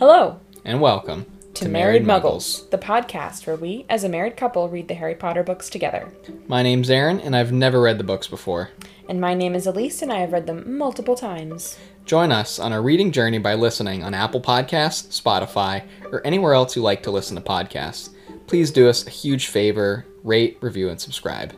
Hello and welcome to, Married Muggles, the podcast where we, as a married couple, read the Harry Potter books together. My name's Aaron, and I've never read the books before. And my name is Elise, and I have read them multiple times. Join us on our reading journey by listening on Apple Podcasts, Spotify, or anywhere else you like to listen to podcasts. Please do us a huge favor rate, review, and subscribe.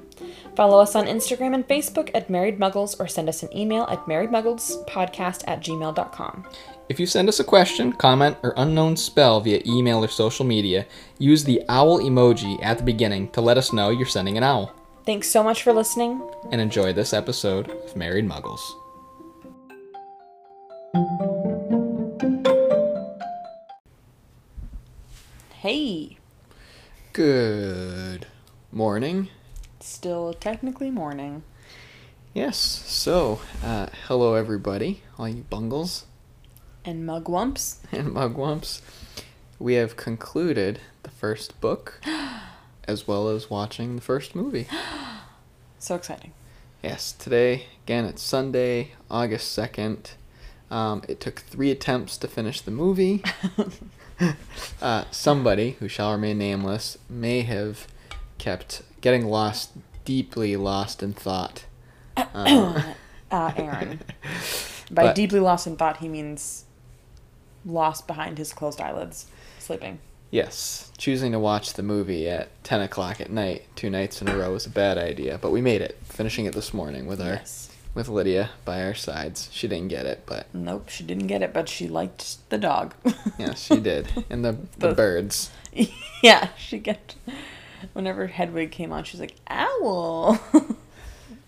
Follow us on Instagram and Facebook at Married Muggles or send us an email at marriedmugglespodcast at gmail.com. If you send us a question, comment, or unknown spell via email or social media, use the owl emoji at the beginning to let us know you're sending an owl. Thanks so much for listening. And enjoy this episode of Married Muggles. Hey. Good morning. Still technically morning. Yes, so, uh, hello everybody, all you bungles And mugwumps. and mugwumps. We have concluded the first book, as well as watching the first movie. So exciting. Yes, today, again, it's Sunday, August 2nd. Um, it took three attempts to finish the movie. uh, somebody, who shall remain nameless, may have kept getting lost, deeply lost in thought. Uh, Uh, Aaron. By But- deeply lost in thought, he means lost behind his closed eyelids, sleeping. yes, choosing to watch the movie at 10 o'clock at night, two nights in a row, was a bad idea, but we made it, finishing it this morning with our Yes. with Lydia by our sides. She didn't get it, but Nope, she didn't get it, but she liked the dog. yes, she did. And the, the The- birds. yeah, she get. Whenever Hedwig came on, she's like, "Owl."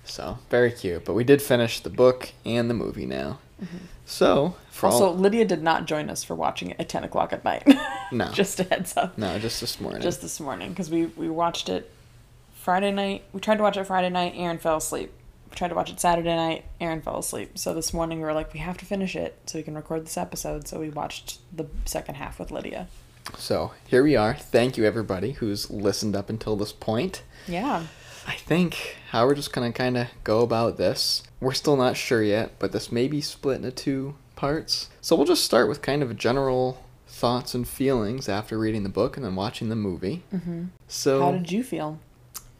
So very cute. But we did finish the book and the movie now. Mm-hmm. So for also, all, Lydia did not join us for watching it at ten o'clock at night. No. just a heads up. no, just this morning. Just this morning, because we we watched it Friday night. We tried to watch it Friday night. Aaron fell asleep. We tried to watch it Saturday night. Aaron fell asleep. So this morning we were like, we have to finish it so we can record this episode. So we watched the second half with Lydia. so here we are. Thank you everybody who's listened up until this point. Yeah. I think how we're just gonna kind of go about this. We're still not sure yet, but this may be split into two parts. So we'll just start with kind of general thoughts and feelings after reading the book and then watching the movie. Mm-hmm. So How did you feel?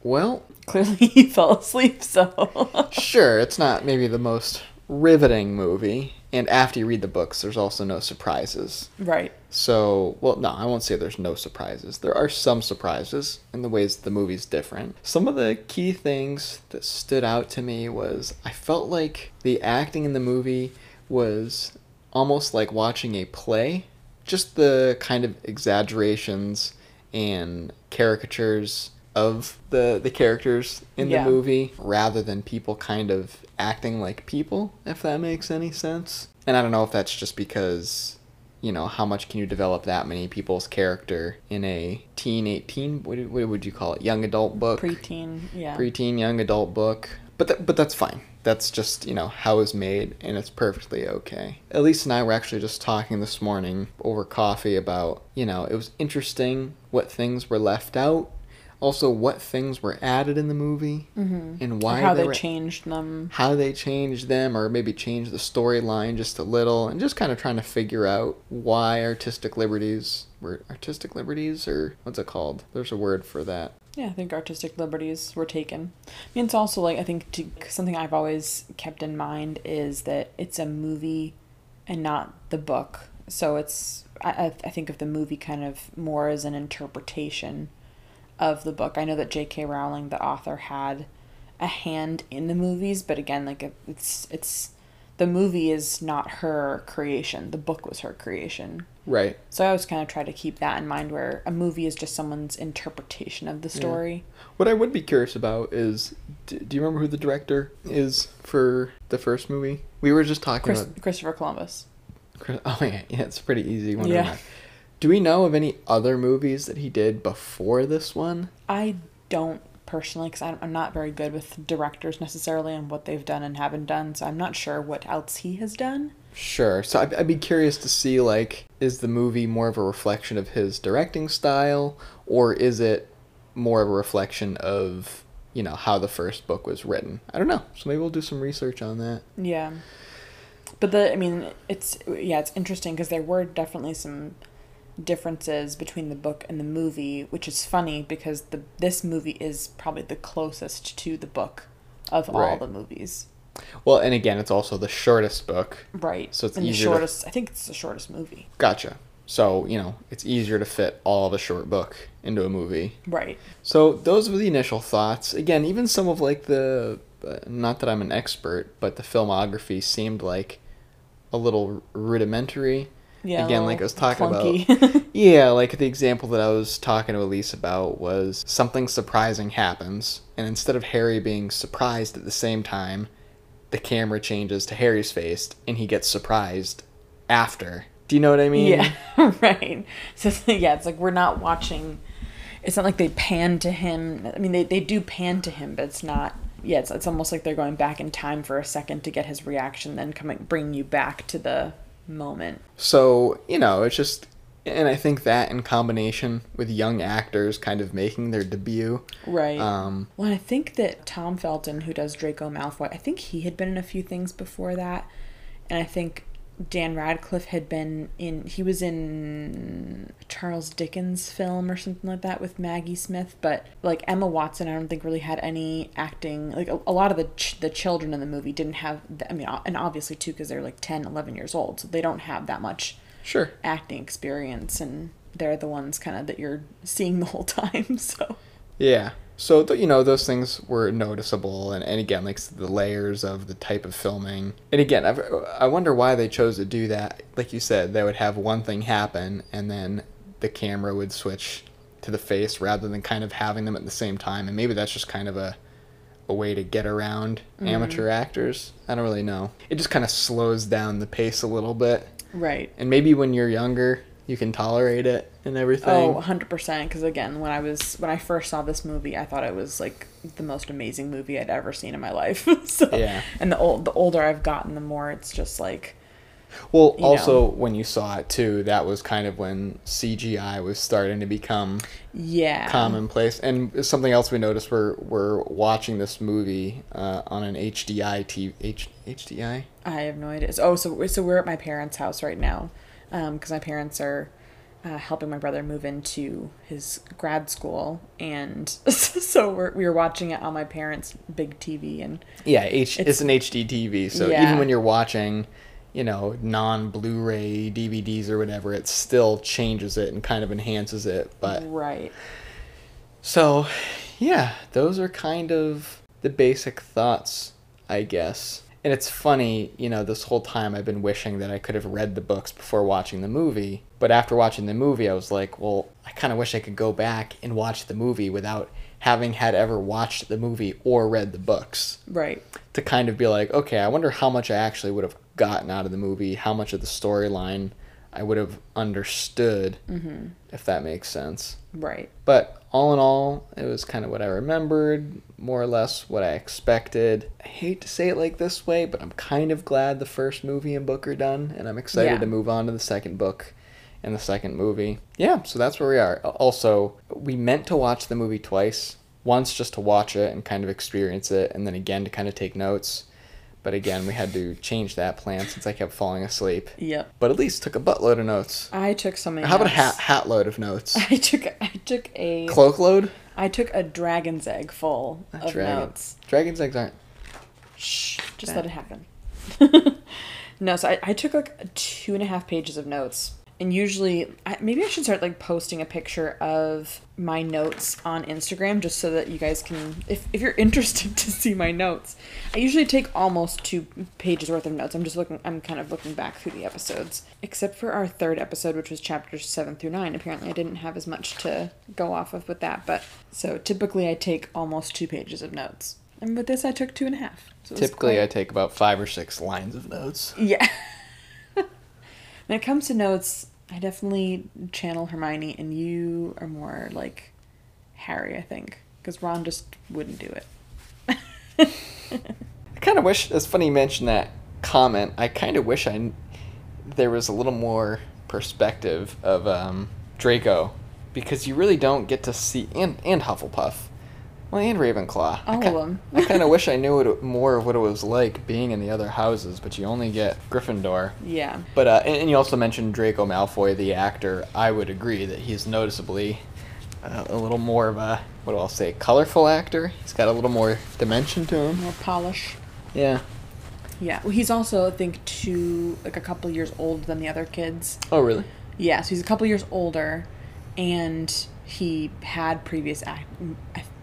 well, Clearly, you fell asleep. So. sure, it's not maybe the most riveting movie, and after you read the books, there's also no surprises. right. So, well, no, I won't say there's no surprises. There are some surprises in the ways the movie's different. Some of the key things that stood out to me was I felt like the acting in the movie was almost like watching a play. Just the kind of exaggerations and caricatures of the the characters in Yeah. the movie rather than people kind of acting like people if that makes any sense and i don't know if that's just because you know how much can you develop that many people's character in a teen 18 what, what would you call it young adult book Preteen. Yeah. preteen young adult book but th- but that's fine that's just you know how it's made and it's perfectly okay elise and i were actually just talking this morning over coffee about you know it was interesting what things were left out also what things were added in the movie mm-hmm. and why how they, they were changed them. how they changed them or maybe changed the storyline just a little and just kind of trying to figure out why artistic liberties were artistic liberties or what's it called there's a word for that Yeah, I think artistic liberties were taken. I mean, it's also like I think to, something I've always kept in mind is that it's a movie and not the book. So it's I I think of the movie kind of more as an interpretation of the book. I know that J.K. Rowling, the author, had a hand in the movies, but again, like it's it's the movie is not her creation. The book was her creation. right So I always kind of try to keep that in mind where a movie is just someone's interpretation of the story. What I would be curious about is, do, do you remember who the director is for the first movie? We were just talking Chris, about. Christopher Columbus. Chris- Oh yeah, yeah, it's a pretty easy one. to Yeah. Do we know of any other movies that he did before this one? I don't personally, because I'm not very good with directors necessarily and what they've done and haven't done, so I'm not sure what else he has done. Sure. So I'd, I'd be curious to see like, is the movie more of a reflection of his directing style, or is it more of a reflection of you know how the first book was written? I don't know. So maybe we'll do some research on that. Yeah. But the, I mean, it's yeah, it's interesting because there were definitely some differences between the book and the movie, which is funny because the this movie is probably the closest to the book of all the movies. Well, and again, it's also the shortest book. Right. So it's and the easier to- shortest. I think it's the shortest movie. Gotcha. So, you know, it's easier to fit all of a short book into a movie. Right. So, those were the initial thoughts. Again, even some of like the uh, not that I'm an expert, but the filmography seemed like a little rudimentary. Yeah. Again, like I was talking clunky. Yeah, like the example that I was talking to Elise about was something surprising happens, and instead of Harry being surprised at the same time, the camera changes to Harry's face, and he gets surprised after. Do you know what I mean? Yeah, right. So yeah, it's like we're not watching. It's not like they pan to him. I mean, they, they do pan to him, but it's not. Yeah, it's, it's almost like they're going back in time for a second to get his reaction, then coming bringing you back to the moment. So, you know, it's just. And I think that in combination with young actors kind of making their debut. Right. Um, well, I think that Tom Felton, who does Draco Malfoy, I think he had been in a few things before that, and I think Dan Radcliffe had been in. He was in Charles Dickens film or something like that with Maggie Smith, but like Emma Watson, I don't think really had any acting. Like a, a lot of the ch- the children in the movie didn't have. I mean, and obviously too because they're like 10, 11 years old, so they don't have that much sure. acting experience, and they're the ones kind of that you're seeing the whole time. So. Yeah. So th- you know those things were noticeable, and, and again, like the layers of the type of filming. And again, I've, I wonder why they chose to do that. Like you said, they would have one thing happen, and then the camera would switch to the face rather than kind of having them at the same time. And maybe that's just kind of a a way to get around mm-hmm. amateur actors. I don't really know. It just kind of slows down the pace a little bit. Right. And maybe when you're younger, you can tolerate it and everything. Oh, 100% because again, when I was when I first saw this movie, I thought it was like the most amazing movie I'd ever seen in my life. so Yeah. And the old the older I've gotten, the more it's just like Well, also know. when you saw it too, that was kind of when CGI was starting to become yeah. commonplace. And something else we noticed we're we're watching this movie uh, on an HDI TV H, HDI. I have no idea. Oh, so so we're at my parents' house right now because my parents are uh, helping my brother move into his grad school, and so we're we were watching it on my parents' big TV, and Yeah, H, it's, It's- an HD TV. So Yeah. even when you're watching, you know, non Blu-ray DVDs or whatever, it still changes it and kind of enhances it. But right. So, yeah, those are kind of the basic thoughts, I guess. And it's funny, you know, this whole time I've been wishing that I could have read the books before watching the movie. But after watching the movie, I was like, well, I kind of wish I could go back and watch the movie without having had ever watched the movie or read the books. Right. To kind of be like, okay, I wonder how much I actually would have gotten out of the movie, how much of the storyline I would have understood, mm-hmm. if that makes sense. Right. But all in all, it was kind of what I remembered, more or less what I expected. I hate to say it like this way, but I'm kind of glad the first movie and book are done, and I'm excited Yeah. to move on to the second book and the second movie. Yeah, so that's where we are. Also, we meant to watch the movie twice. Once just to watch it and kind of experience it, and then again to kind of take notes. But again, we had to change that plan since I kept falling asleep. Yep. But at least took a buttload of notes. I took so many. How about a hat hat load of notes? I took I took a Cloak load? I took a dragon's egg full of dragon. notes. Dragon's eggs aren't. Shh, just That- let it happen. no, so I, I took like two and a half pages of notes. And usually, I, maybe I should start like posting a picture of my notes on Instagram just so that you guys can, if, if you're interested to see my notes. I usually take almost two pages worth of notes. I'm just looking, I'm kind of looking back through the episodes. Except for our third episode, which was chapters seven through nine. Apparently, I didn't have as much to go off of with that. But so typically, I take almost two pages of notes. And with this, I took two and a half. So Typically, I take about five or six lines of notes. yeah. when it comes to notes, I definitely channel Hermione, and you are more like Harry, I think, because Ron just wouldn't do it. I kind of wish. It's funny you mentioned that comment. I kind of wish I there was a little more perspective of um, Draco, because you really don't get to see and and Hufflepuff, Well, and Ravenclaw. I All ki- of 'em. I kind of wish I knew it, more of what it was like being in the other houses, but you only get Gryffindor. Yeah. But uh, and, and you also mentioned Draco Malfoy, the actor. I would agree that he's noticeably uh, a little more of a what do I say, colorful actor. He's got a little more dimension to him. More polish. Yeah. Yeah. Well, he's also, I think, two, like a couple years older than the other kids. Oh, really? Yeah, so he's a couple years older, and he had previous act.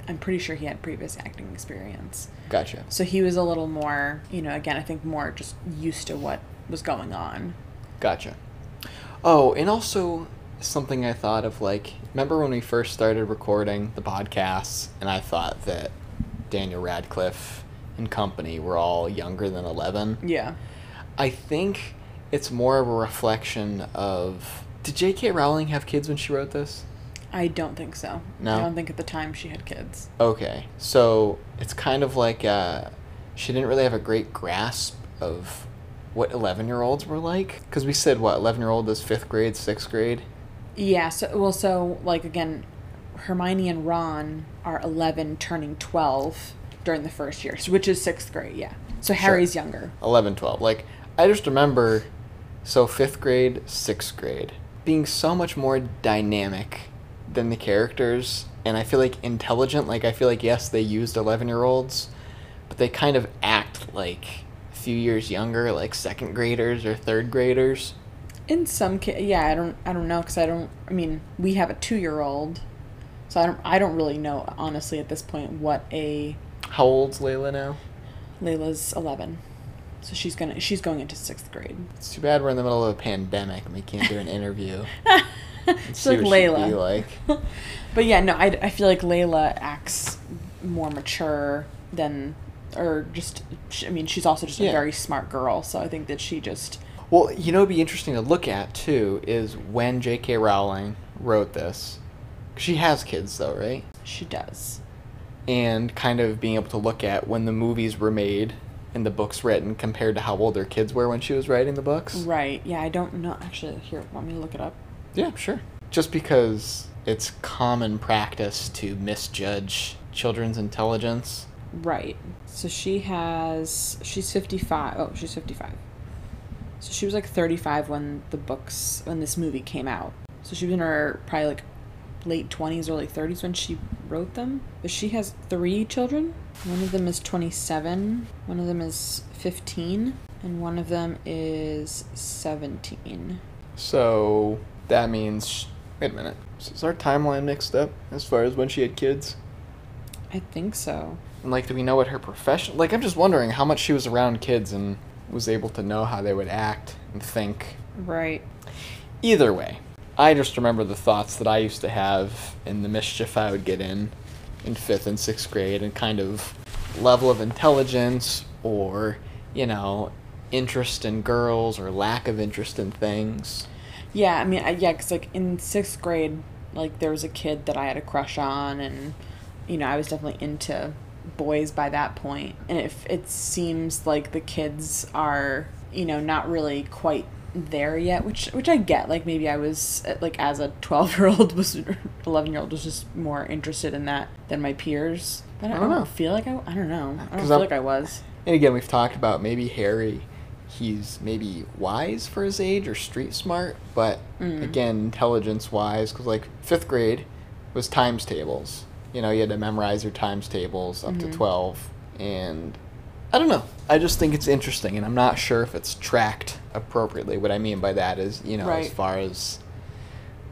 I'm pretty sure he had previous acting experience. Gotcha. So he was a little more, you know, again, I think more just used to what was going on. Gotcha. Oh, and also something I thought of like, remember when we first started recording the podcasts, and I thought that Daniel Radcliffe and company were all younger than 11? Yeah. I think it's more of a reflection of. Did J.K. Rowling have kids when she wrote this? I don't think so. No? I don't think at the time she had kids. Okay, so it's kind of like uh, she didn't really have a great grasp of what 11 year olds were like. Because we said, what, 11 year old is fifth grade, sixth grade? Yeah, so, well, so, like, again, Hermione and Ron are 11 turning 12 during the first year, which is sixth grade, yeah. So Harry's younger. 11, 12. Like, I just remember, so fifth grade, sixth grade, being so much more dynamic than the characters, and I feel like intelligent. Like, I feel like, yes, they used 11 year olds, but they kind of act like a few years younger, like second graders or third graders. In some ca- yeah, I don't I don't know cuz I don't I mean, we have a 2-year-old. So I don't I don't really know honestly at this point what a How old's Layla now? Layla's 11. So she's going to she's going into 6th grade. It's too bad we're in the middle of a pandemic and we can't do an interview. She's see like Layla. like. but yeah, no, I, I feel like Layla acts more mature than or just I mean, she's also just Yeah. a very smart girl, so I think that she just Well, you know, it'd be interesting to look at too is when J.K. Rowling wrote this. She has kids though, right? she does. And kind of being able to look at when the movies were made and the books written compared to how old her kids were when she was writing the books. Right. Yeah, I don't know. Actually, here, want me to look it up? Yeah, sure. Just because it's common practice to misjudge children's intelligence. Right. So she has. She's 55. Oh, she's 55. So she was like 35 when the books. When this movie came out. So she was in her probably like late 20s, early 30s when she wrote them. But she has three children. One of them is 27, one of them is 15, and one of them is 17. So that means. Wait a minute. Is our timeline mixed up as far as when she had kids? I think so. And like, do we know what her profession? Like, I'm just wondering how much she was around kids and was able to know how they would act and think. Right. Either way, I just remember the thoughts that I used to have and the mischief I would get in in fifth and sixth grade and kind of level of intelligence or, you know, interest in girls or lack of interest in things. Yeah, I mean, I, yeah, because like in sixth grade, like there was a kid that I had a crush on, and you know, I was definitely into boys by that point. And if it seems like the kids are, you know, not really quite there yet, which which I get. Like maybe I was uh, like as a twelve year old was eleven year old was just more interested in that than my peers. But I, I don't know. feel like I I don't know. I don't feel I'm- like I was. And again, we've talked about maybe Harry, he's maybe wise for his age or street smart, but Mm. again, intelligence wise, because like fifth grade was times tables. You know, you had to memorize your times tables up Mhm. to 12. And I don't know. I just think it's interesting, and I'm not sure if it's tracked appropriately. What I mean by that is, you know, as far as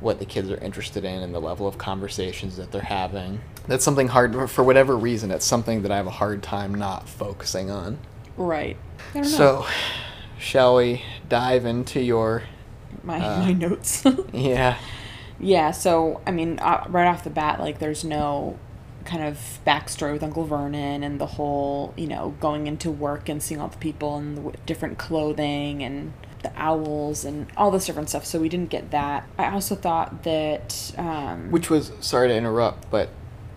what the kids are interested in and the level of conversations that they're having. That's something hard, for whatever reason, it's something that I have a hard time not focusing on. Right. I don't know. So, shall we dive into your. my uh, my notes. Yeah. Yeah, so I mean, uh, right off the bat, like there's no kind of backstory with Uncle Vernon and the whole, you know, going into work and seeing all the people and the w- different clothing and the owls and all this different stuff. So we didn't get that. I also thought that, um, Which was, sorry to interrupt, but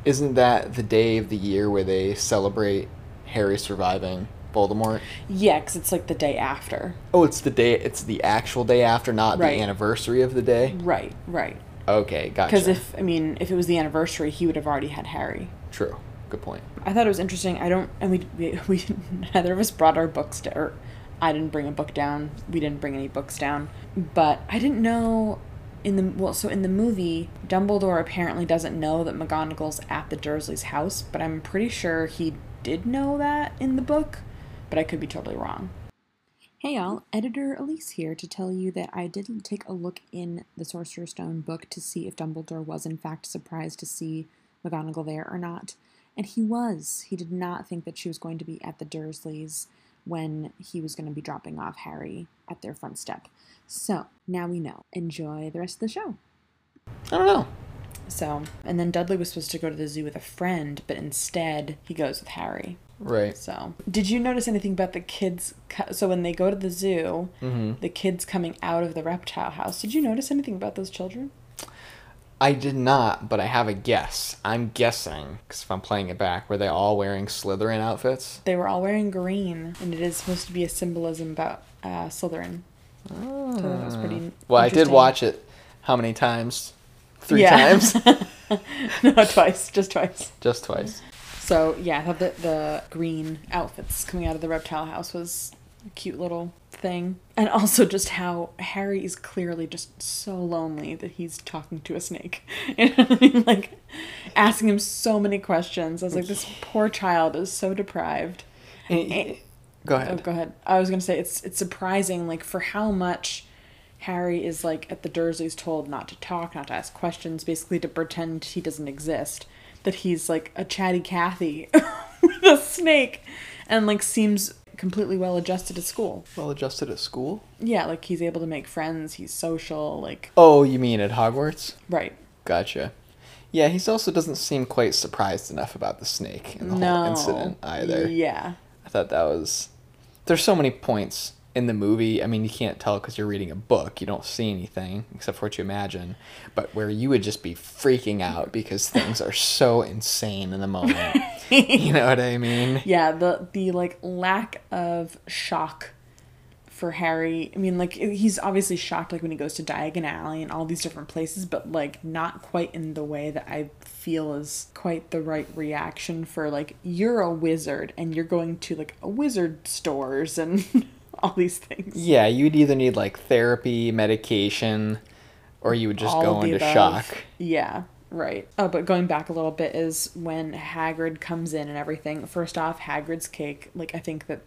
isn't that the day of the year where they celebrate Harry surviving Voldemort? yeah, because it's like the day after. Oh, it's the day, it's the actual day after, not Right. the anniversary of the day? Right, right. Okay, gotcha. Because if I mean, if it was the anniversary, he would have already had Harry. True. good point. I thought it was interesting. I don't, and we, we, we neither of us brought our books to, or I didn't bring a book down. We didn't bring any books down. But I didn't know in the, well, so in the movie, Dumbledore apparently doesn't know that McGonagall's at the Dursleys' house, but I'm pretty sure he did know that in the book, but I could be totally wrong. Hey y'all, editor Elise here to tell you that I did take a look in the Sorcerer's Stone book to see if Dumbledore was in fact surprised to see McGonagall there or not. And he was. He did not think that she was going to be at the Dursleys when he was going to be dropping off Harry at their front step. So now we know. Enjoy the rest of the show. I don't know. So, and then Dudley was supposed to go to the zoo with a friend, but instead he goes with Harry. Right. So, did you notice anything about the kids? co- So, when they go to the zoo, Mm-hmm. the kids coming out of the reptile house, did you notice anything about those children? I did not, but I have a guess. I'm guessing because if I'm playing it back, were they all wearing Slytherin outfits? They were all wearing green, and it is supposed to be a symbolism about uh, Slytherin. So that was pretty. Well, I did watch it. How many times? Three Yeah. times. no, twice, just twice. Just twice. So yeah, I thought that the green outfits coming out of the reptile house was a cute little thing, and also just how Harry is clearly just so lonely that he's talking to a snake. You know what I mean? Like asking him so many questions. I was like, this poor child is so deprived. And go Oh, ahead. go ahead. I was gonna say it's it's surprising, like for how much Harry is like at the Dursleys told not to talk, not to ask questions, basically to pretend he doesn't exist. That he's like a chatty Cathy with a snake, and like seems completely well adjusted at school. Well adjusted at school. Yeah, like he's able to make friends. He's social. Like Oh, you mean at Hogwarts? right. Gotcha. Yeah, he also doesn't seem quite surprised enough about the snake and the no whole incident either. Yeah. I thought that was. There's so many points in the movie. I mean, you can't tell because you're reading a book. You don't see anything except for what you imagine. But where you would just be freaking out because things are so insane in the moment. you know what I mean? Yeah, the the like lack of shock for Harry. I mean, like he's obviously shocked like when he goes to Diagon Alley and all these different places, but like not quite in the way that I feel is quite the right reaction for like you're a wizard and you're going to like a wizard stores and all these things. Yeah, you'd either need like therapy, medication, or you would just All go into above. shock. Yeah, right. Oh, but going back a little bit is when Hagrid comes in and everything. First off, Hagrid's cake. Like I think that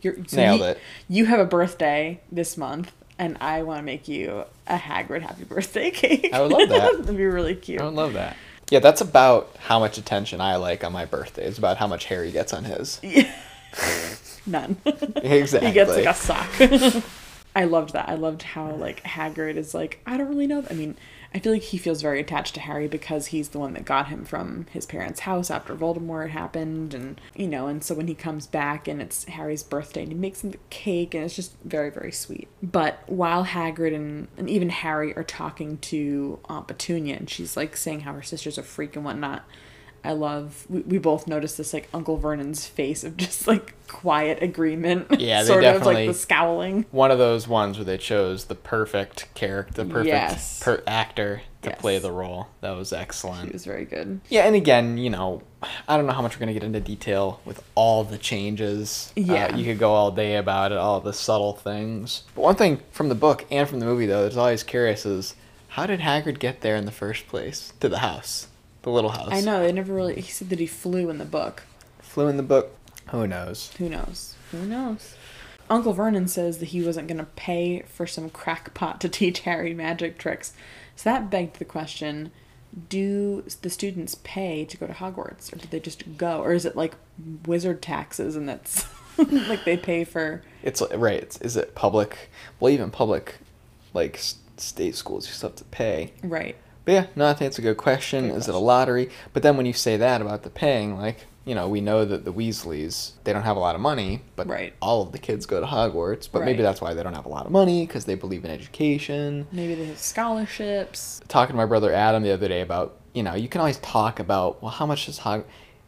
you're so Nailed you, it. You have a birthday this month, and I want to make you a Hagrid happy birthday cake. I would love that. That'd be really cute. I would love that. Yeah, that's about how much attention I like on my birthday. It's about how much Harry gets on his. None. Exactly. he gets like a sock. I loved that. I loved how like Hagrid is like I don't really know. I mean, I feel like he feels very attached to Harry because he's the one that got him from his parents' house after Voldemort happened, and you know, and so when he comes back and it's Harry's birthday and he makes him the cake and it's just very very sweet. But while Hagrid and and even Harry are talking to Aunt Petunia and she's like saying how her sister's a freak and whatnot. I love. We, we both noticed this like Uncle Vernon's face of just like quiet agreement. Yeah, they sort of like the scowling. One of those ones where they chose the perfect character, the perfect Yes. per- actor to Yes. play the role. That was excellent. He was very good. Yeah, and again, you know, I don't know how much we're gonna get into detail with all the changes. Uh, Yeah. you could go all day about it, all the subtle things. But one thing from the book and from the movie, though, that's always curious is how did Hagrid get there in the first place to the house, the little house? I know they never really. He said that he flew in the book. Flew in the book. Who knows? Who knows? Who knows? Uncle Vernon says that he wasn't going to pay for some crackpot to teach Harry magic tricks. So that begged the question do the students pay to go to Hogwarts? Or do they just go? Or is it like wizard taxes and that's like they pay for. It's right. It's, is it public? Well, even public, like state schools, you still have to pay. Right. But yeah, no, I think it's a good question. Good is it a lottery? But then when you say that about the paying, like you know, we know that the Weasleys they don't have a lot of money, but Right. all of the kids go to Hogwarts. But maybe that's why they don't have a lot of money because they believe in education. Maybe they have scholarships. Talking to my brother Adam the other day about you know you can always talk about well how much does Hog.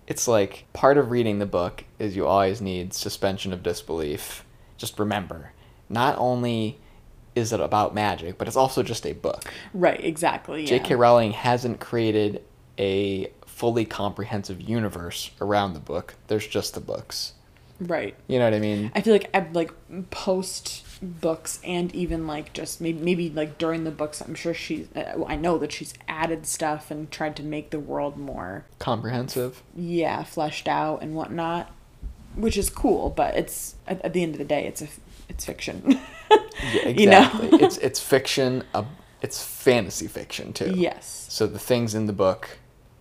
It's like part of reading the book is you always need suspension of disbelief. Just remember, not only is it about magic, but it's also just a book. Right, exactly. Yeah. J.K. Rowling hasn't created a fully comprehensive universe around the book. There's just the books. Right. You know what I mean? I feel like I like post books and even like just maybe maybe like during the books I'm sure she uh, I know that she's added stuff and tried to make the world more Comprehensive. yeah fleshed out and whatnot which is cool but it's at, at the end of the day it's a it's fiction Yeah, You know? exactly. it's it's fiction. Uh, it's fantasy fiction too. yes So the things in the book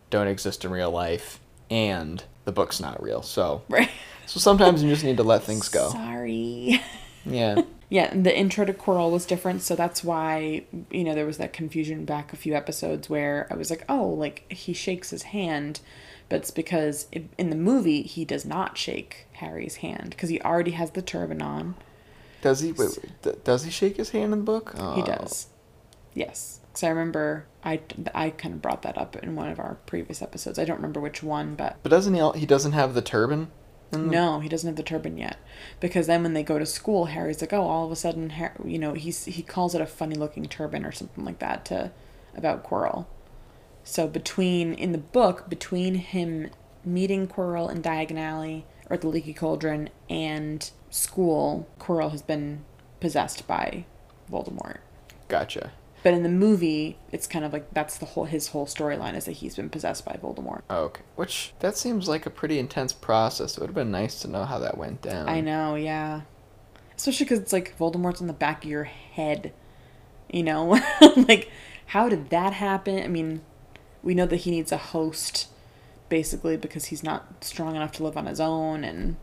don't exist in real life, and the book's not real. So right so sometimes you just need to let things go. sorry Yeah. Yeah, and the intro to Quirrell was different, so that's why you know there was that confusion back a few episodes where I was like, oh, like he shakes his hand, but it's because in the movie he does not shake Harry's hand because he already has the turban on. Does he? Wait, wait, does he shake his hand in the book? He Oh. does, yes. Because I remember I I kind of brought that up in one of our previous episodes. I don't remember which one, but But doesn't he? He doesn't have the turban. The... No, he doesn't have the turban yet. Because then when they go to school, Harry's like, "Oh, all of a sudden, Har- you know, he's he calls it a funny-looking turban or something like that to about Quirrell." So between in the book, between him meeting Quirrell in Diagon Alley or the Leaky Cauldron and school, Quirrell has been possessed by Voldemort. Gotcha. But in the movie, it's kind of like that's the whole his whole storyline is that he's been possessed by Voldemort. Oh, okay. Which that seems like a pretty intense process. It would have been nice to know how that went down. I know, yeah. Especially because it's like Voldemort's on the back of your head. You know? like, how did that happen? I mean, we know that he needs a host, basically, because he's not strong enough to live on his own, and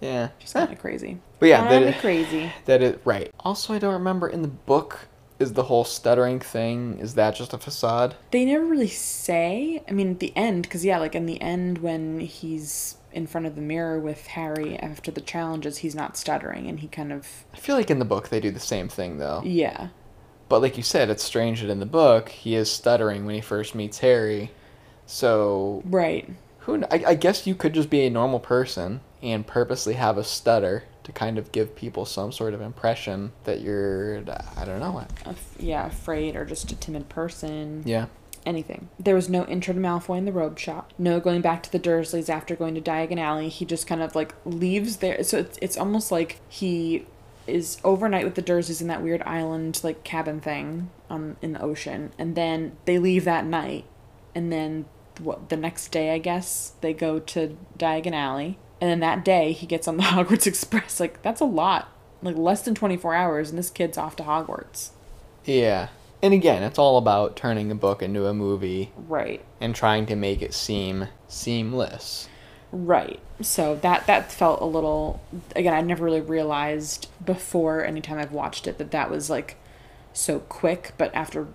Yeah. just Eh. kind of crazy. But yeah, Kinda crazy. that is right. Also, I don't remember in the book is the whole stuttering thing. Is that just a facade? They never really say. I mean, at the end, because yeah, like in the end when he's in front of the mirror with Harry after the challenges, he's not stuttering, and he kind of I feel like in the book they do the same thing though. yeah, But like you said, it's strange that in the book he is stuttering when he first meets Harry. So right. who? I, I guess you could just be a normal person and purposely have a stutter to kind of give people some sort of impression that you're. I don't know. Af- yeah, afraid or just a timid person. Yeah. anything. There was no intro to Malfoy in the robe shop. No going back to the Dursleys after going to Diagon Alley. He just kind of like leaves there. So it's, it's almost like he is overnight with the Dursleys in that weird island like cabin thing on in the ocean, and then they leave that night, and then what the next day I guess they go to Diagon Alley, and then that day he gets on the Hogwarts Express. Like that's a lot. Like less than twenty four hours, and this kid's off to Hogwarts. Yeah. And again, it's all about turning a book into a movie Right. and trying to make it seem seamless. Right. So that that felt a little again, I never really realized before anytime I've watched it that that was like so quick, but after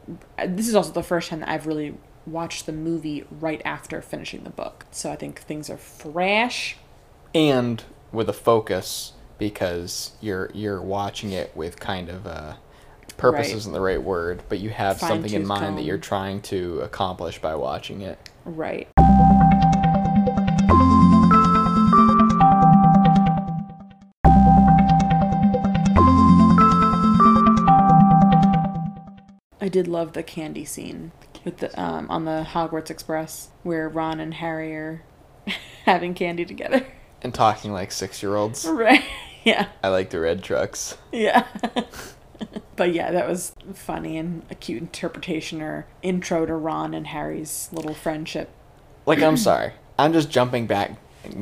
this is also the first time that I've really watched the movie right after finishing the book. So I think things are fresh. And with a focus because you're you're watching it with kind of a purpose Right. isn't the right word, but you have something in mind that you're trying to accomplish by watching it. Right. I did love the candy scene with the um on the Hogwarts Express where Ron and Harry are having candy together. And talking like six year olds. Right. Yeah. I like the red trucks. Yeah. but yeah, that was funny and a cute interpretation or intro to Ron and Harry's little friendship. Like I'm sorry. I'm just jumping back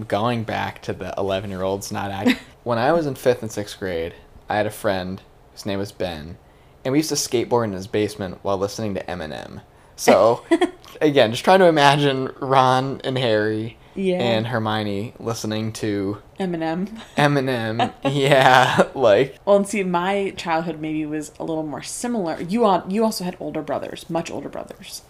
going back to the eleven year olds not act when I was in fifth and sixth grade, I had a friend whose name was Ben, and we used to skateboard in his basement while listening to Eminem. So again, just trying to imagine Ron and Harry Yeah. and Hermione listening to Eminem. Eminem. yeah, like Well, and see, my childhood maybe was a little more similar. You you also had older brothers, much older brothers,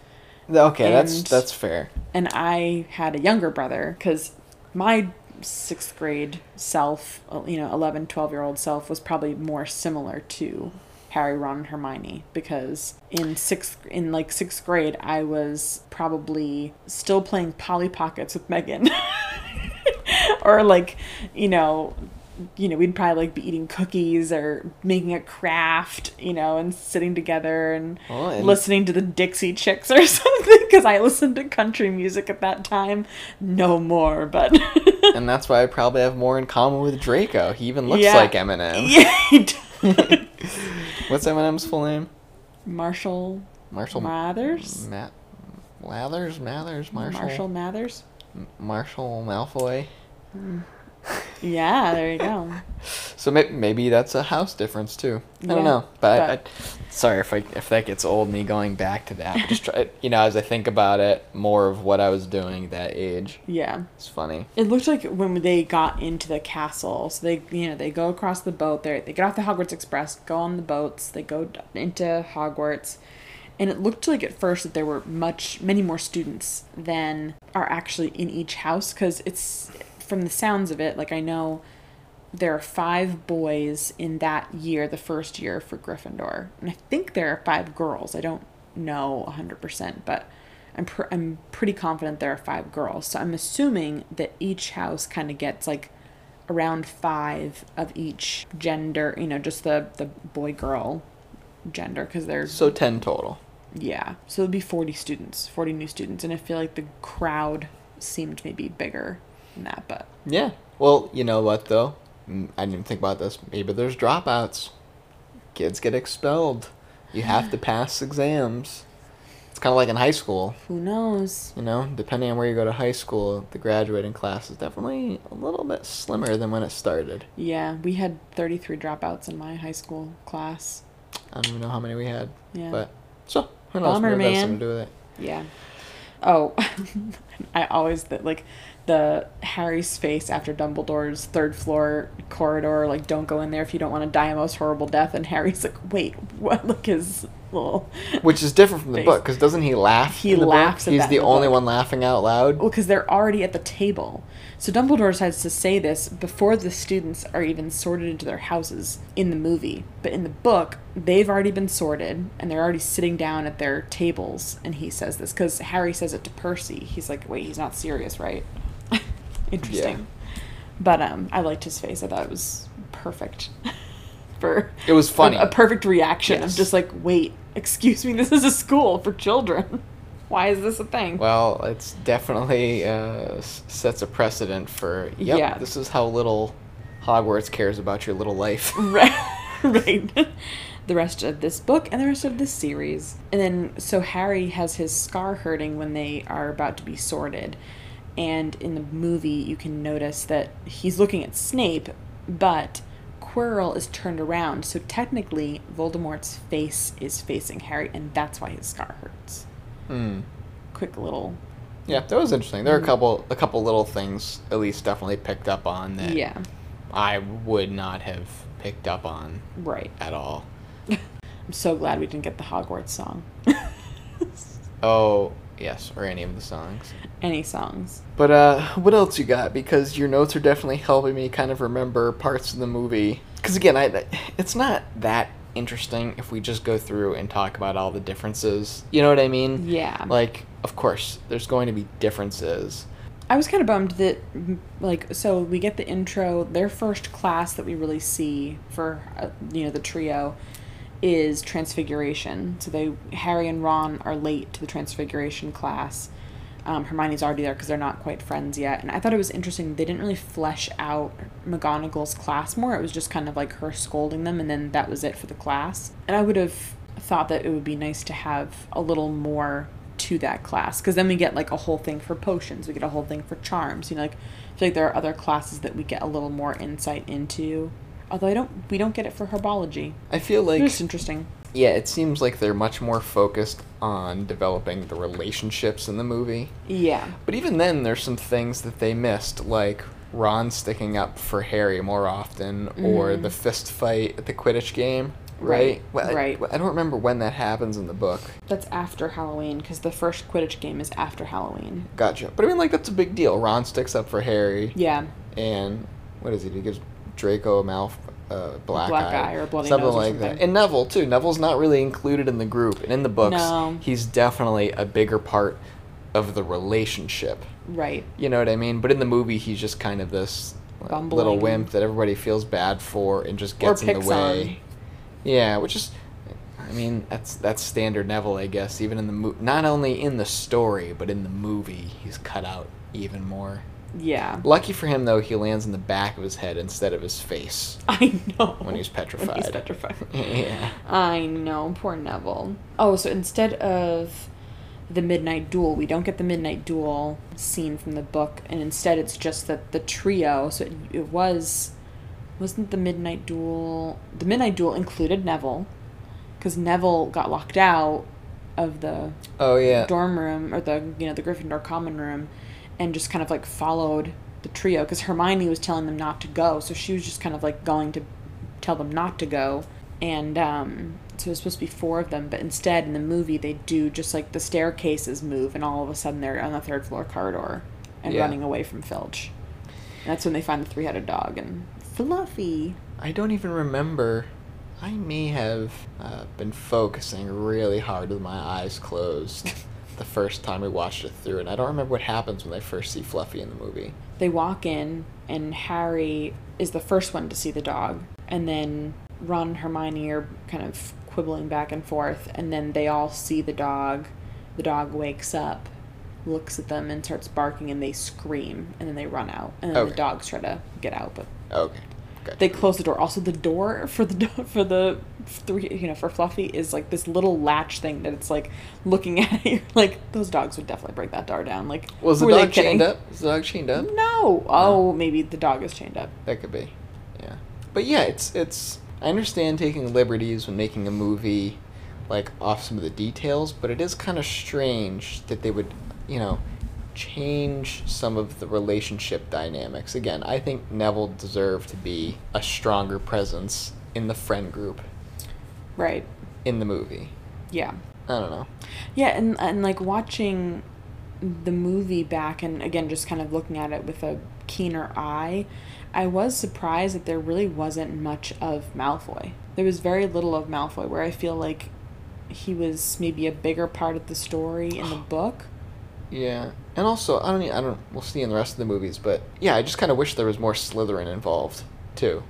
okay, that's And- that's fair. and I had a younger brother because my sixth grade self, uh, you know, 11, 12 year old self was probably more similar to Harry, Ron, and Hermione because in sixth, in like sixth grade, I was probably still playing Polly Pockets with Megan. or like, you know, you know, we'd probably like be eating cookies or making a craft, you know, and sitting together and, Well, and- listening to the Dixie Chicks or something because I listened to country music at that time. No more, but and that's why I probably have more in common with Draco. He even looks Yeah. like Eminem. yeah, he does. What's Eminem's full name? Marshall Marshall Mathers. Ma- Lathers, Mathers, Marshall, Marshall Mathers. Marshall Malfoy. Hmm. Yeah, there you go. So may- maybe that's a house difference too. I Yeah, don't know, but, but- I, sorry if I if that gets old me going back to that. Just try, you know, as I think about it, more of what I was doing that age. Yeah. It's funny. It looked like when they got into the castle, so they, you know, they go across the boat. They they get off the Hogwarts Express, go on the boats, they go into Hogwarts, and it looked like at first that there were much, many more students than are actually in each house. Because it's from the sounds of it, like I know there are five boys in that year, the first year for Gryffindor, and I think there are five girls. I don't know hundred percent, but I'm pr- I'm pretty confident there are five girls. So I'm assuming that each house kind of gets like around five of each gender. You know, just the the boy girl gender because there's So ten total. yeah. So it'd be forty students, forty new students, and I feel like the crowd seemed maybe bigger but Yeah. Well, you know what though? Mm, I didn't think about this. Maybe there's dropouts. Kids get expelled. You have to pass exams. It's kind of like in high school. who knows? You know, depending on where you go to high school, the graduating class is definitely a little bit slimmer than when it started. Yeah, we had 33 dropouts in my high school class. I don't even know how many we had. Yeah. But so who knows? Bummer, Maybe that has something to do with it. Yeah. Oh, I always th- like the Harry's face after Dumbledore's third floor corridor. Like, don't go in there if you don't want to die a most horrible death. And Harry's like, wait, what? Look his little. Which is different from the Face. book because doesn't he laugh? He in the book? laughs at He's that the the only book. one laughing out loud. Well, because they're already at the table. So Dumbledore decides to say this before the students are even sorted into their houses in the movie. But in the book, they've already been sorted and they're already sitting down at their tables. And he says this because Harry says it to Percy. He's like, wait, he's not serious, right? Interesting. But um, I liked his face. I thought it was perfect for It was funny. a, a perfect reaction Yes. of just like, wait, excuse me, this is a school for children. Why is this a thing? Well, it's definitely uh, sets a precedent for. Yep, Yeah. this is how little Hogwarts cares about your little life. right right the rest of this book and the rest of this series and then so harry has his scar hurting when they are about to be sorted and in the movie you can notice that he's looking at snape but quirrell is turned around so technically voldemort's face is facing harry and that's why his scar hurts Hmm. quick little Yeah, that was interesting. There are a couple, a couple little things, at least, definitely picked up on that yeah I would not have picked up on right at all. i'm so glad we didn't get the hogwarts song Oh, yes, or any of the songs. Any songs But uh, what else you got? Because your notes are definitely helping me kind of remember parts of the movie. Because again, I it's not that interesting if we just go through and talk about all the differences. You know what I mean? yeah Like, of course, there's going to be differences. I was kind of bummed that, like, so we get the intro. Their first class that we really see for, uh, you know, the trio is Transfiguration. So they, Harry and Ron are late to the Transfiguration class. Um, Hermione's already there because they're not quite friends yet. And I thought it was interesting. They didn't really flesh out McGonagall's class more. It was just kind of like her scolding them, and then that was it for the class. And I would have thought that it would be nice to have a little more to that class because then we get like a whole thing for potions we get a whole thing for charms you know like i feel like there are other classes that we get a little more insight into although i don't we don't get it for herbology I feel like it's interesting yeah, it seems like they're much more focused on developing the relationships in the movie. yeah But even then, there's some things that they missed, like Ron sticking up for Harry more often, or Mhm. the fist fight at the Quidditch game. Right, Right. Well, I- right. I, don't remember when that happens in the book. that's after halloween because the first quidditch game is after halloween Gotcha. But I mean, like that's a big deal. Ron sticks up for Harry, yeah and what is it? He gives Draco a mouth. Uh, black, black eye, eye or bloody something like that. And Neville too. Neville's not really included in the group, and in the books, No. he's definitely a bigger part of the relationship. right You know what I mean? But in the movie, he's just kind of this bumbling. little wimp that everybody feels bad for and just gets in the way. on. Yeah, which is, I mean, that's that's standard Neville, I guess. Even in the mo- not only in the story but in the movie, he's cut out even more. Yeah. Lucky for him, though, he lands in the back of his head instead of his face. I know. When he's petrified. When he's petrified. yeah. I know, poor Neville. Oh, so instead of the midnight duel, we don't get the midnight duel scene from the book, and instead it's just that the trio. So it, it was, wasn't the midnight duel? The midnight duel included Neville, because Neville got locked out of the Oh yeah. dorm room or the you know the Gryffindor common room, and just kind of like followed the trio because Hermione was telling them not to go, so she was just kind of like going to tell them not to go, and um, so it was supposed to be four of them, but instead in the movie they do just like the staircases move, and all of a sudden they're on the third floor corridor, and Yeah. running away from Filch. And that's when they find the three headed dog and Fluffy. I don't even remember. I may have uh, been focusing really hard with my eyes closed the first time we watched it through, and I don't remember what happens when they first see Fluffy in the movie. they walk in and Harry is the first one to see the dog and then Ron and Hermione are kind of quibbling back and forth and then they all see the dog the dog wakes up looks at them and starts barking and they scream and then they run out and then Okay. the dogs try to get out but Okay. Gotcha. they close the door also the door for the for the three you know for Fluffy is like this little latch thing that it's like looking at you like those dogs would definitely break that door down like Was the who are they dog chained up? Was the dog chained up? No. Oh, maybe the dog is chained up. That could be. Yeah. But yeah, it's it's I understand taking liberties when making a movie like off some of the details, but it is kind of strange that they would, you know, change some of the relationship dynamics. Again, I think Neville deserved to be a stronger presence in the friend group Right. in the movie. Yeah. I don't know. Yeah, and and like watching the movie back and again just kind of looking at it with a keener eye, I was surprised that there really wasn't much of Malfoy. There was very little of Malfoy where I feel like he was maybe a bigger part of the story in the book. Yeah. And also, I don't I don't we'll see in the rest of the movies, but yeah, I just kind of wish there was more Slytherin involved too.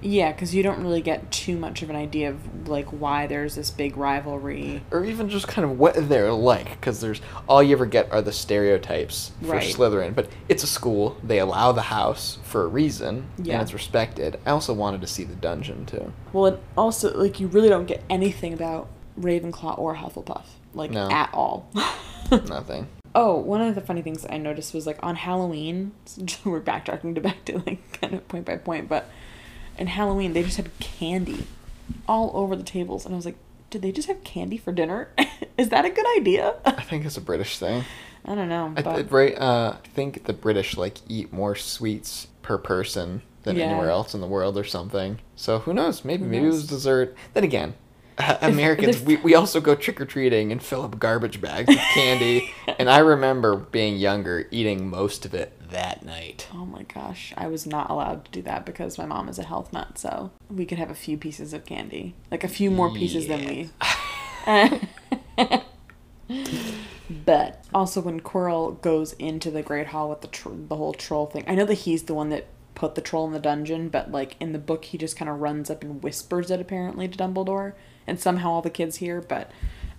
Yeah, because you don't really get too much of an idea of like why there's this big rivalry. or even just kind of what they're like because there's all you ever get are the stereotypes for Right. Slytherin but it's a school they allow the house for a reason Yeah. and it's respected I also wanted to see the dungeon too Well, and also like you really don't get anything about Ravenclaw or Hufflepuff, like No. at all. nothing oh, one of the funny things I noticed was like on Halloween. We're backtracking to back to like kind of point by point, but in Halloween they just had candy all over the tables, and I was like, did they just have candy for dinner? Is that a good idea? I think it's a British thing I don't know, I, but right, uh, I think the British like eat more sweets per person than Yeah. anywhere else in the world or something So who knows maybe Who maybe it was dessert then again Americans, we, we also go trick or treating and fill up garbage bags with candy. and I remember being younger, eating most of it that night. Oh my gosh, I was not allowed to do that because my mom is a health nut, so we could have a few pieces of candy. Like a few more pieces than we. but also when Quirrell goes into the Great Hall with the tr- the whole troll thing. I know that he's the one that put the troll in the dungeon, but like in the book he just kind of runs up and whispers it apparently to Dumbledore and somehow all the kids hear, but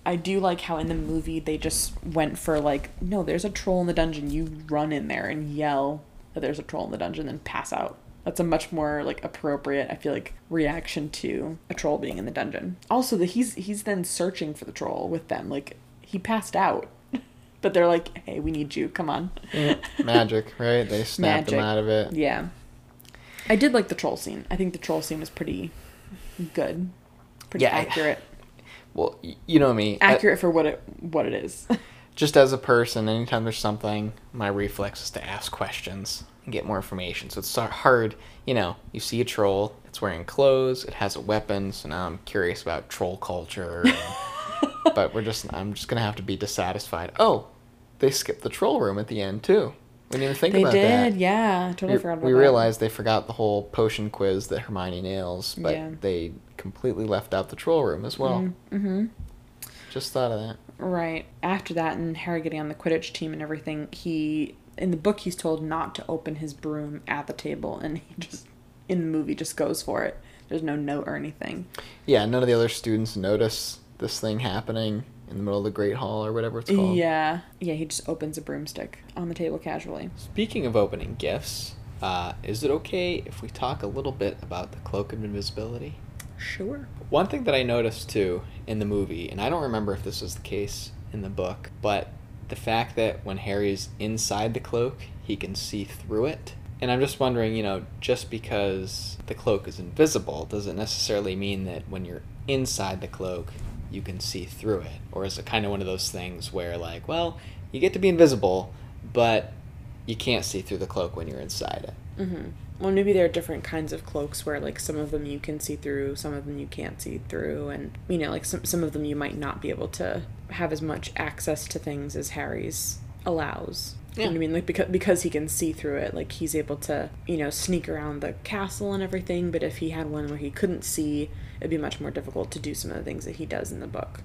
I do like how in the movie they just went for like, no, there's a troll in the dungeon. You run in there and yell that there's a troll in the dungeon, then pass out. That's a much more like appropriate, I feel like, reaction to a troll being in the dungeon. Also, that he's he's then searching for the troll with them. Like he passed out, but they're like, "Hey, we need you. Come on." Magic, right? They snapped him out of it. Yeah, I did like the troll scene. I think the troll scene was pretty good, pretty Yeah, I- accurate, Well, you know me. I- accurate for what it what it is. just as a person, anytime there's something, my reflex is to ask questions and get more information. So it's hard, you know, you see a troll, it's wearing clothes, it has a weapon, so now I'm curious about troll culture. and- but we're just, I'm just going to have to be dissatisfied. Oh, they skipped the troll room at the end, too. We didn't even think they about did, that. yeah. Totally We, forgot about we that. realized they forgot the whole potion quiz that Hermione nails, but Yeah. they completely left out the troll room as well. Mm-hmm. Just thought of that. Right. After that, and Harry getting on the Quidditch team and everything, he in the book he's told not to open his broom at the table, and he just in the movie just goes for it. There's no note or anything. Yeah, none of the other students notice this thing happening in the middle of the Great Hall or whatever it's called. Yeah, yeah. He just opens a broomstick on the table casually. Speaking of opening gifts, uh, is it okay if we talk a little bit about the cloak of invisibility? Sure. One thing that I noticed too in the movie, and I don't remember if this was the case in the book, but the fact that when Harry's inside the cloak, he can see through it. And I'm just wondering, you know, just because the cloak is invisible doesn't necessarily mean that when you're inside the cloak, you can see through it. Or is it kind of one of those things where, like, well, you get to be invisible, but you can't see through the cloak when you're inside it? Mm-hmm. Well, maybe there are different kinds of cloaks where, like, some of them you can see through, some of them you can't see through, and you know, like some some of them you might not be able to have as much access to things as Harry's allows. You know I mean? Like because because he can see through it, like he's able to, you know, sneak around the castle and everything. But if he had one where he couldn't see, it'd be much more difficult to do some of the things that he does in the book,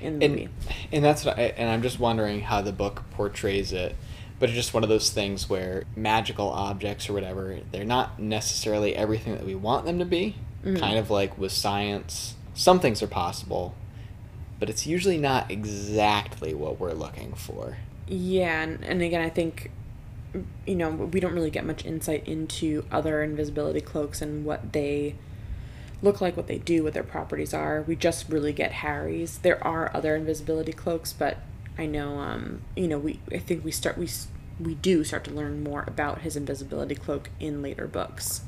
in the movie. and, and that's what I, and I'm just wondering how the book portrays it. But it's just one of those things where magical objects or whatever, they're not necessarily everything that we want them to be. Mhm. Kind of like with science, some things are possible, but it's usually not exactly what we're looking for. Yeah, and, and again, I think, you know, we don't really get much insight into other invisibility cloaks and what they look like, what they do, what their properties are. We just really get Harry's. There are other invisibility cloaks, but I know, um, you know, we I think we start we we do start to learn more about his invisibility cloak in later books.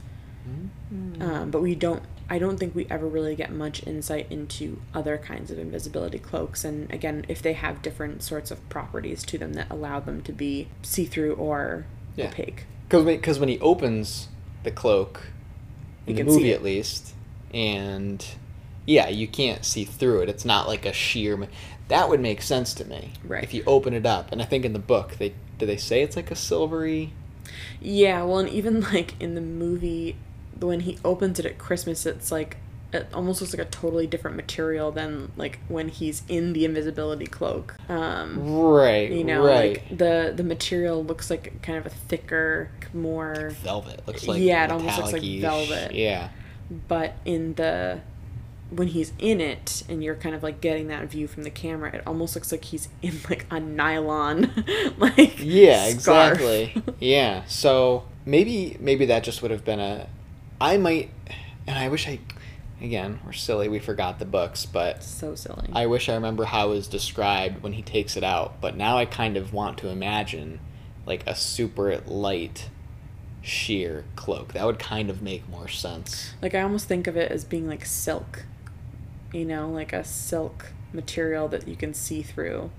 Um, but we don't. I don't think we ever really get much insight into other kinds of invisibility cloaks, and again, if they have different sorts of properties to them that allow them to be see-through or Yeah. opaque. Because when, 'cause when he opens the cloak, in You the movie at least, and yeah, you can't see through it. It's not like a sheer. ma- That would make sense to me. Right. If you open it up, and I think in the book they do they say it's like a silvery. Yeah, well, and even like in the movie, when he opens it at Christmas, it's like it almost looks like a totally different material than like when he's in the invisibility cloak. Um, Right. you know, right. like the the material looks like kind of a thicker, more velvet looks like Yeah, it almost looks like velvet. Yeah. But in the when he's in it and you're kind of like getting that view from the camera it almost looks like he's in like a nylon like Yeah, scarf. exactly. yeah. So maybe maybe that just would have been a I might and I wish I again, we're silly, we forgot the books, but so silly I wish I remember how it was described when he takes it out, but now I kind of want to imagine like a super light sheer cloak. That would kind of make more sense. like i almost think of it as being like silk you know like a silk material that you can see through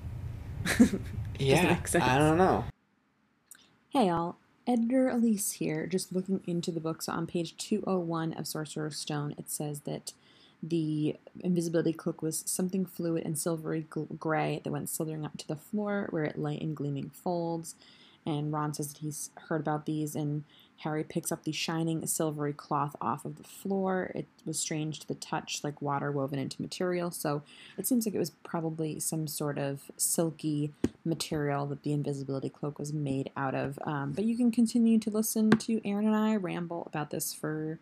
Yeah. that make sense? I don't know. Hey all, editor Elise here, just looking into the book. So on page 201 of Sorcerer's Stone, it says that the invisibility cloak was something fluid and silvery gray that went slithering up to the floor where it lay in gleaming folds. And Ron says that he's heard about these, and Harry picks up the shining silvery cloth off of the floor. It was strange to the touch, like water woven into material. So it seems like it was probably some sort of silky material that the invisibility cloak was made out of. Um, but you can continue to listen to Aaron and I ramble about this for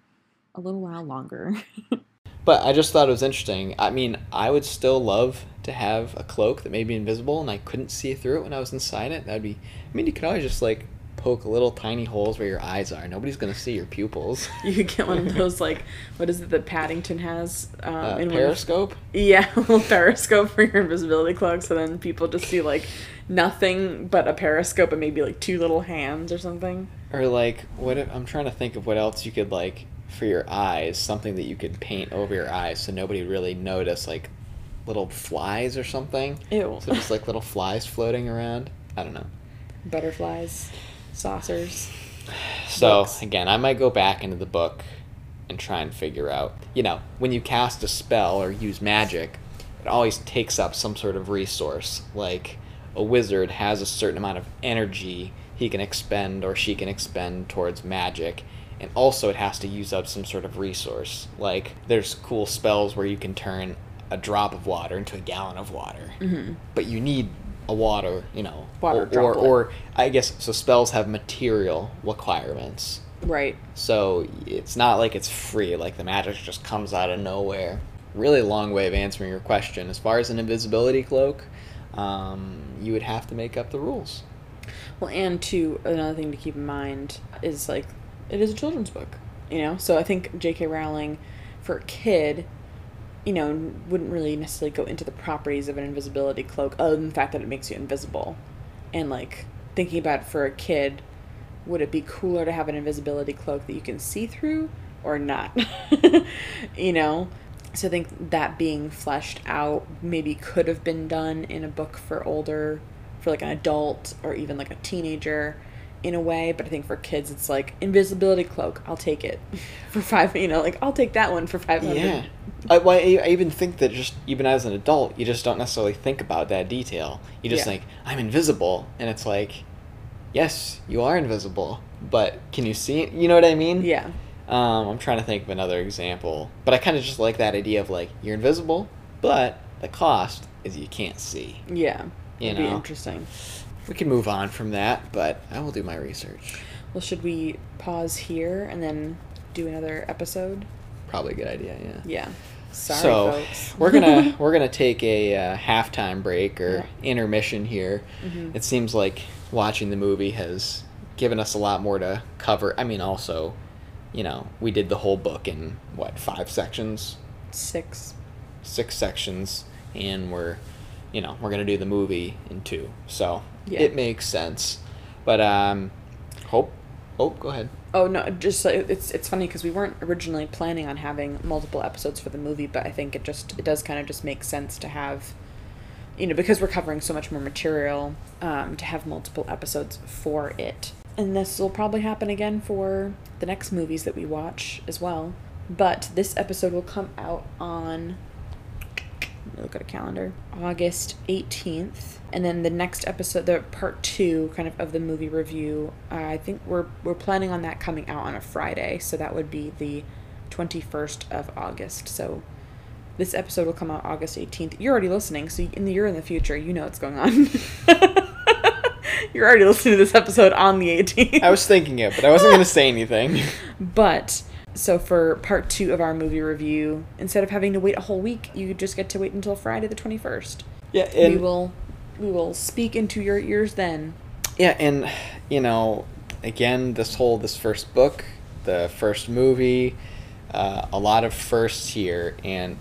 a little while longer. But I just thought it was interesting. I mean, I would still love to have a cloak that made me invisible and I couldn't see through it when I was inside it. That'd be. I mean, you could always just like poke little tiny holes where your eyes are. Nobody's gonna see your pupils. you could get one of those, like, what is it that Paddington has? Um, Uh, in one of- periscope. Yeah, a little periscope for your invisibility cloak, so then people just see, like, nothing but a periscope and maybe, like, two little hands or something. Or like, what? If, I'm trying to think of what else you could like for your eyes. Something that you could paint over your eyes so nobody really notice. Like little flies or something. Ew. So just like little flies floating around. I don't know. Butterflies, saucers. So Books. again, I might go back into the book and try and figure out. You know, when you cast a spell or use magic, it always takes up some sort of resource. Like a wizard has a certain amount of energy he can expend or she can expend towards magic. And also, it has to use up some sort of resource. Like, there's cool spells where you can turn a drop of water into a gallon of water. Mm-hmm. But you need a water, you know, Water or, or or I guess so. Spells have material requirements, Right. so it's not like it's free. Like the magic just comes out of nowhere. Really long way of answering your question. As far as an invisibility cloak, um, you would have to make up the rules. Well, and two, another thing to keep in mind is like it is a children's book, you know. So I think J.K. Rowling, for a kid, you know, wouldn't really necessarily go into the properties of an invisibility cloak, other than the fact that it makes you invisible. And like thinking about it for a kid, would it be cooler to have an invisibility cloak that you can see through or not? you know. So I think that being fleshed out maybe could have been done in a book for older, for like an adult or even like a teenager in a way. But I think for kids, it's like invisibility cloak. I'll take it for five. You know, like I'll take that one for five hundred. Yeah. I, well, I even think that just even as an adult, you just don't necessarily think about that detail. You just Yeah. think I'm invisible, and it's like, yes, you are invisible, but can you see it? You know what I mean? Yeah. Um, I'm trying to think of another example, but I kind of just like that idea of like you're invisible, but the cost is you can't see. Yeah. You It'd be know. interesting. We can move on from that, but I will do my research. Well, should we pause here and then do another episode? Probably a good idea. Yeah. Yeah. Sorry, so folks. we're gonna we're gonna take a uh, halftime break or Yeah. intermission here. Mhm. It seems like watching the movie has given us a lot more to cover. I mean, also, you know, we did the whole book in what five sections, six. six sections, and we're, you know, we're gonna do the movie in two. So Yeah. it makes sense. But um, hope. Oh, go ahead. Oh no, just it's it's funny because we weren't originally planning on having multiple episodes for the movie, but I think it just it does kind of just make sense to have, you know, because we're covering so much more material, um, to have multiple episodes for it. And this will probably happen again for the next movies that we watch as well. But this episode will come out on look at a calendar. August 18th. And then the next episode, the part two kind of of the movie review, uh, I think we're we're planning on that coming out on a Friday. So that would be the 21st of August. So this episode will come out August 18th. You're already listening, so in the you're in the future, you know what's going on. you're already listening to this episode on the 18th. I was thinking it, but I wasn't gonna say anything. But so for part two of our movie review, instead of having to wait a whole week, you just get to wait until Friday the twenty first. Yeah, We will we will speak into your ears then. Yeah, and you know, again, this whole this first book, the first movie, uh, a lot of firsts here, and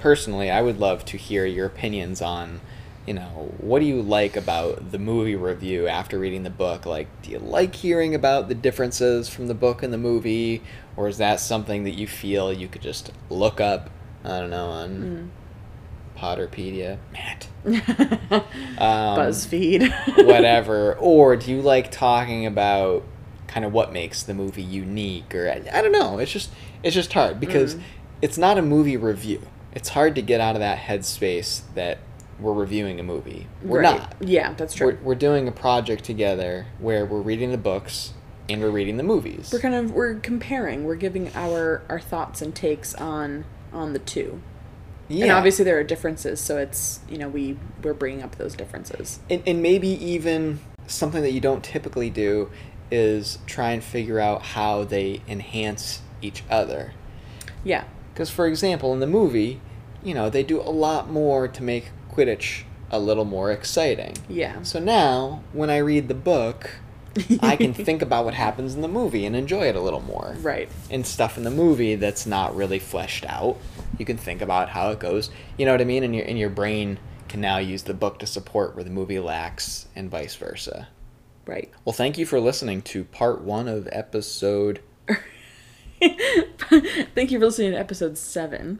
personally, I would love to hear your opinions on, you know, what do you like about the movie review after reading the book? Like, do you like hearing about the differences from the book and the movie, or is that something that you feel you could just look up? I don't know on Potterpedia, Matt. Um, BuzzFeed. whatever or do you like talking about kind of what makes the movie unique or I, I don't know it's just it's just hard because Mm. it's not a movie review it's hard to get out of that headspace that we're reviewing a movie we're Right. not Yeah, that's true. we're, we're doing a project together where we're reading the books and we're reading the movies We're kind of we're comparing. We're giving our our thoughts and takes on on the two. yeah And obviously there are differences, so it's you know we we're bringing up those differences. and, and maybe even something that you don't typically do is try and figure out how they enhance each other Yeah. Because, for example, in the movie, you know, they do a lot more to make Quidditch a little more exciting. Yeah. So now, when I read the book, I can think about what happens in the movie and enjoy it a little more. Right. And stuff in the movie that's not really fleshed out, you can think about how it goes. You know what I mean? And your and your brain can now use the book to support where the movie lacks, and vice versa. Right. Well, thank you for listening to part one of episode. Thank you for listening to episode seven.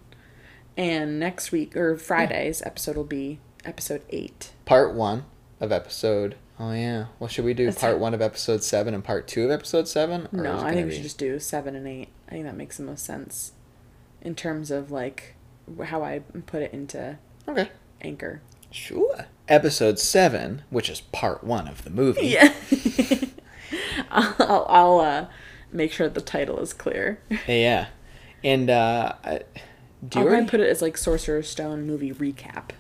And next week or Friday's episode will be episode eight. part one of episode. Oh yeah. Well, should we do That's part it. one of episode seven and part two of episode seven? Or No, I gonna think we should just do seven and eight. I think that makes the most sense in terms of like how I put it into Okay. Anchor. Sure. Episode seven, which is part one of the movie. Yeah. I'll, I'll uh, make sure the title is clear. Yeah. And uh, I- do I'll try put it as like Sorcerer's Stone movie recap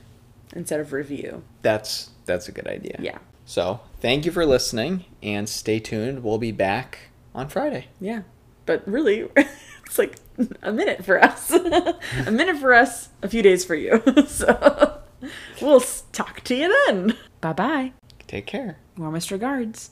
instead of review. That's that's a good idea. Yeah. So thank you for listening and stay tuned. We'll be back on Friday. Yeah. But really, it's like a minute for us. a minute for us, a few days for you. so we'll talk to you then. Bye bye. Take care. Warmest regards.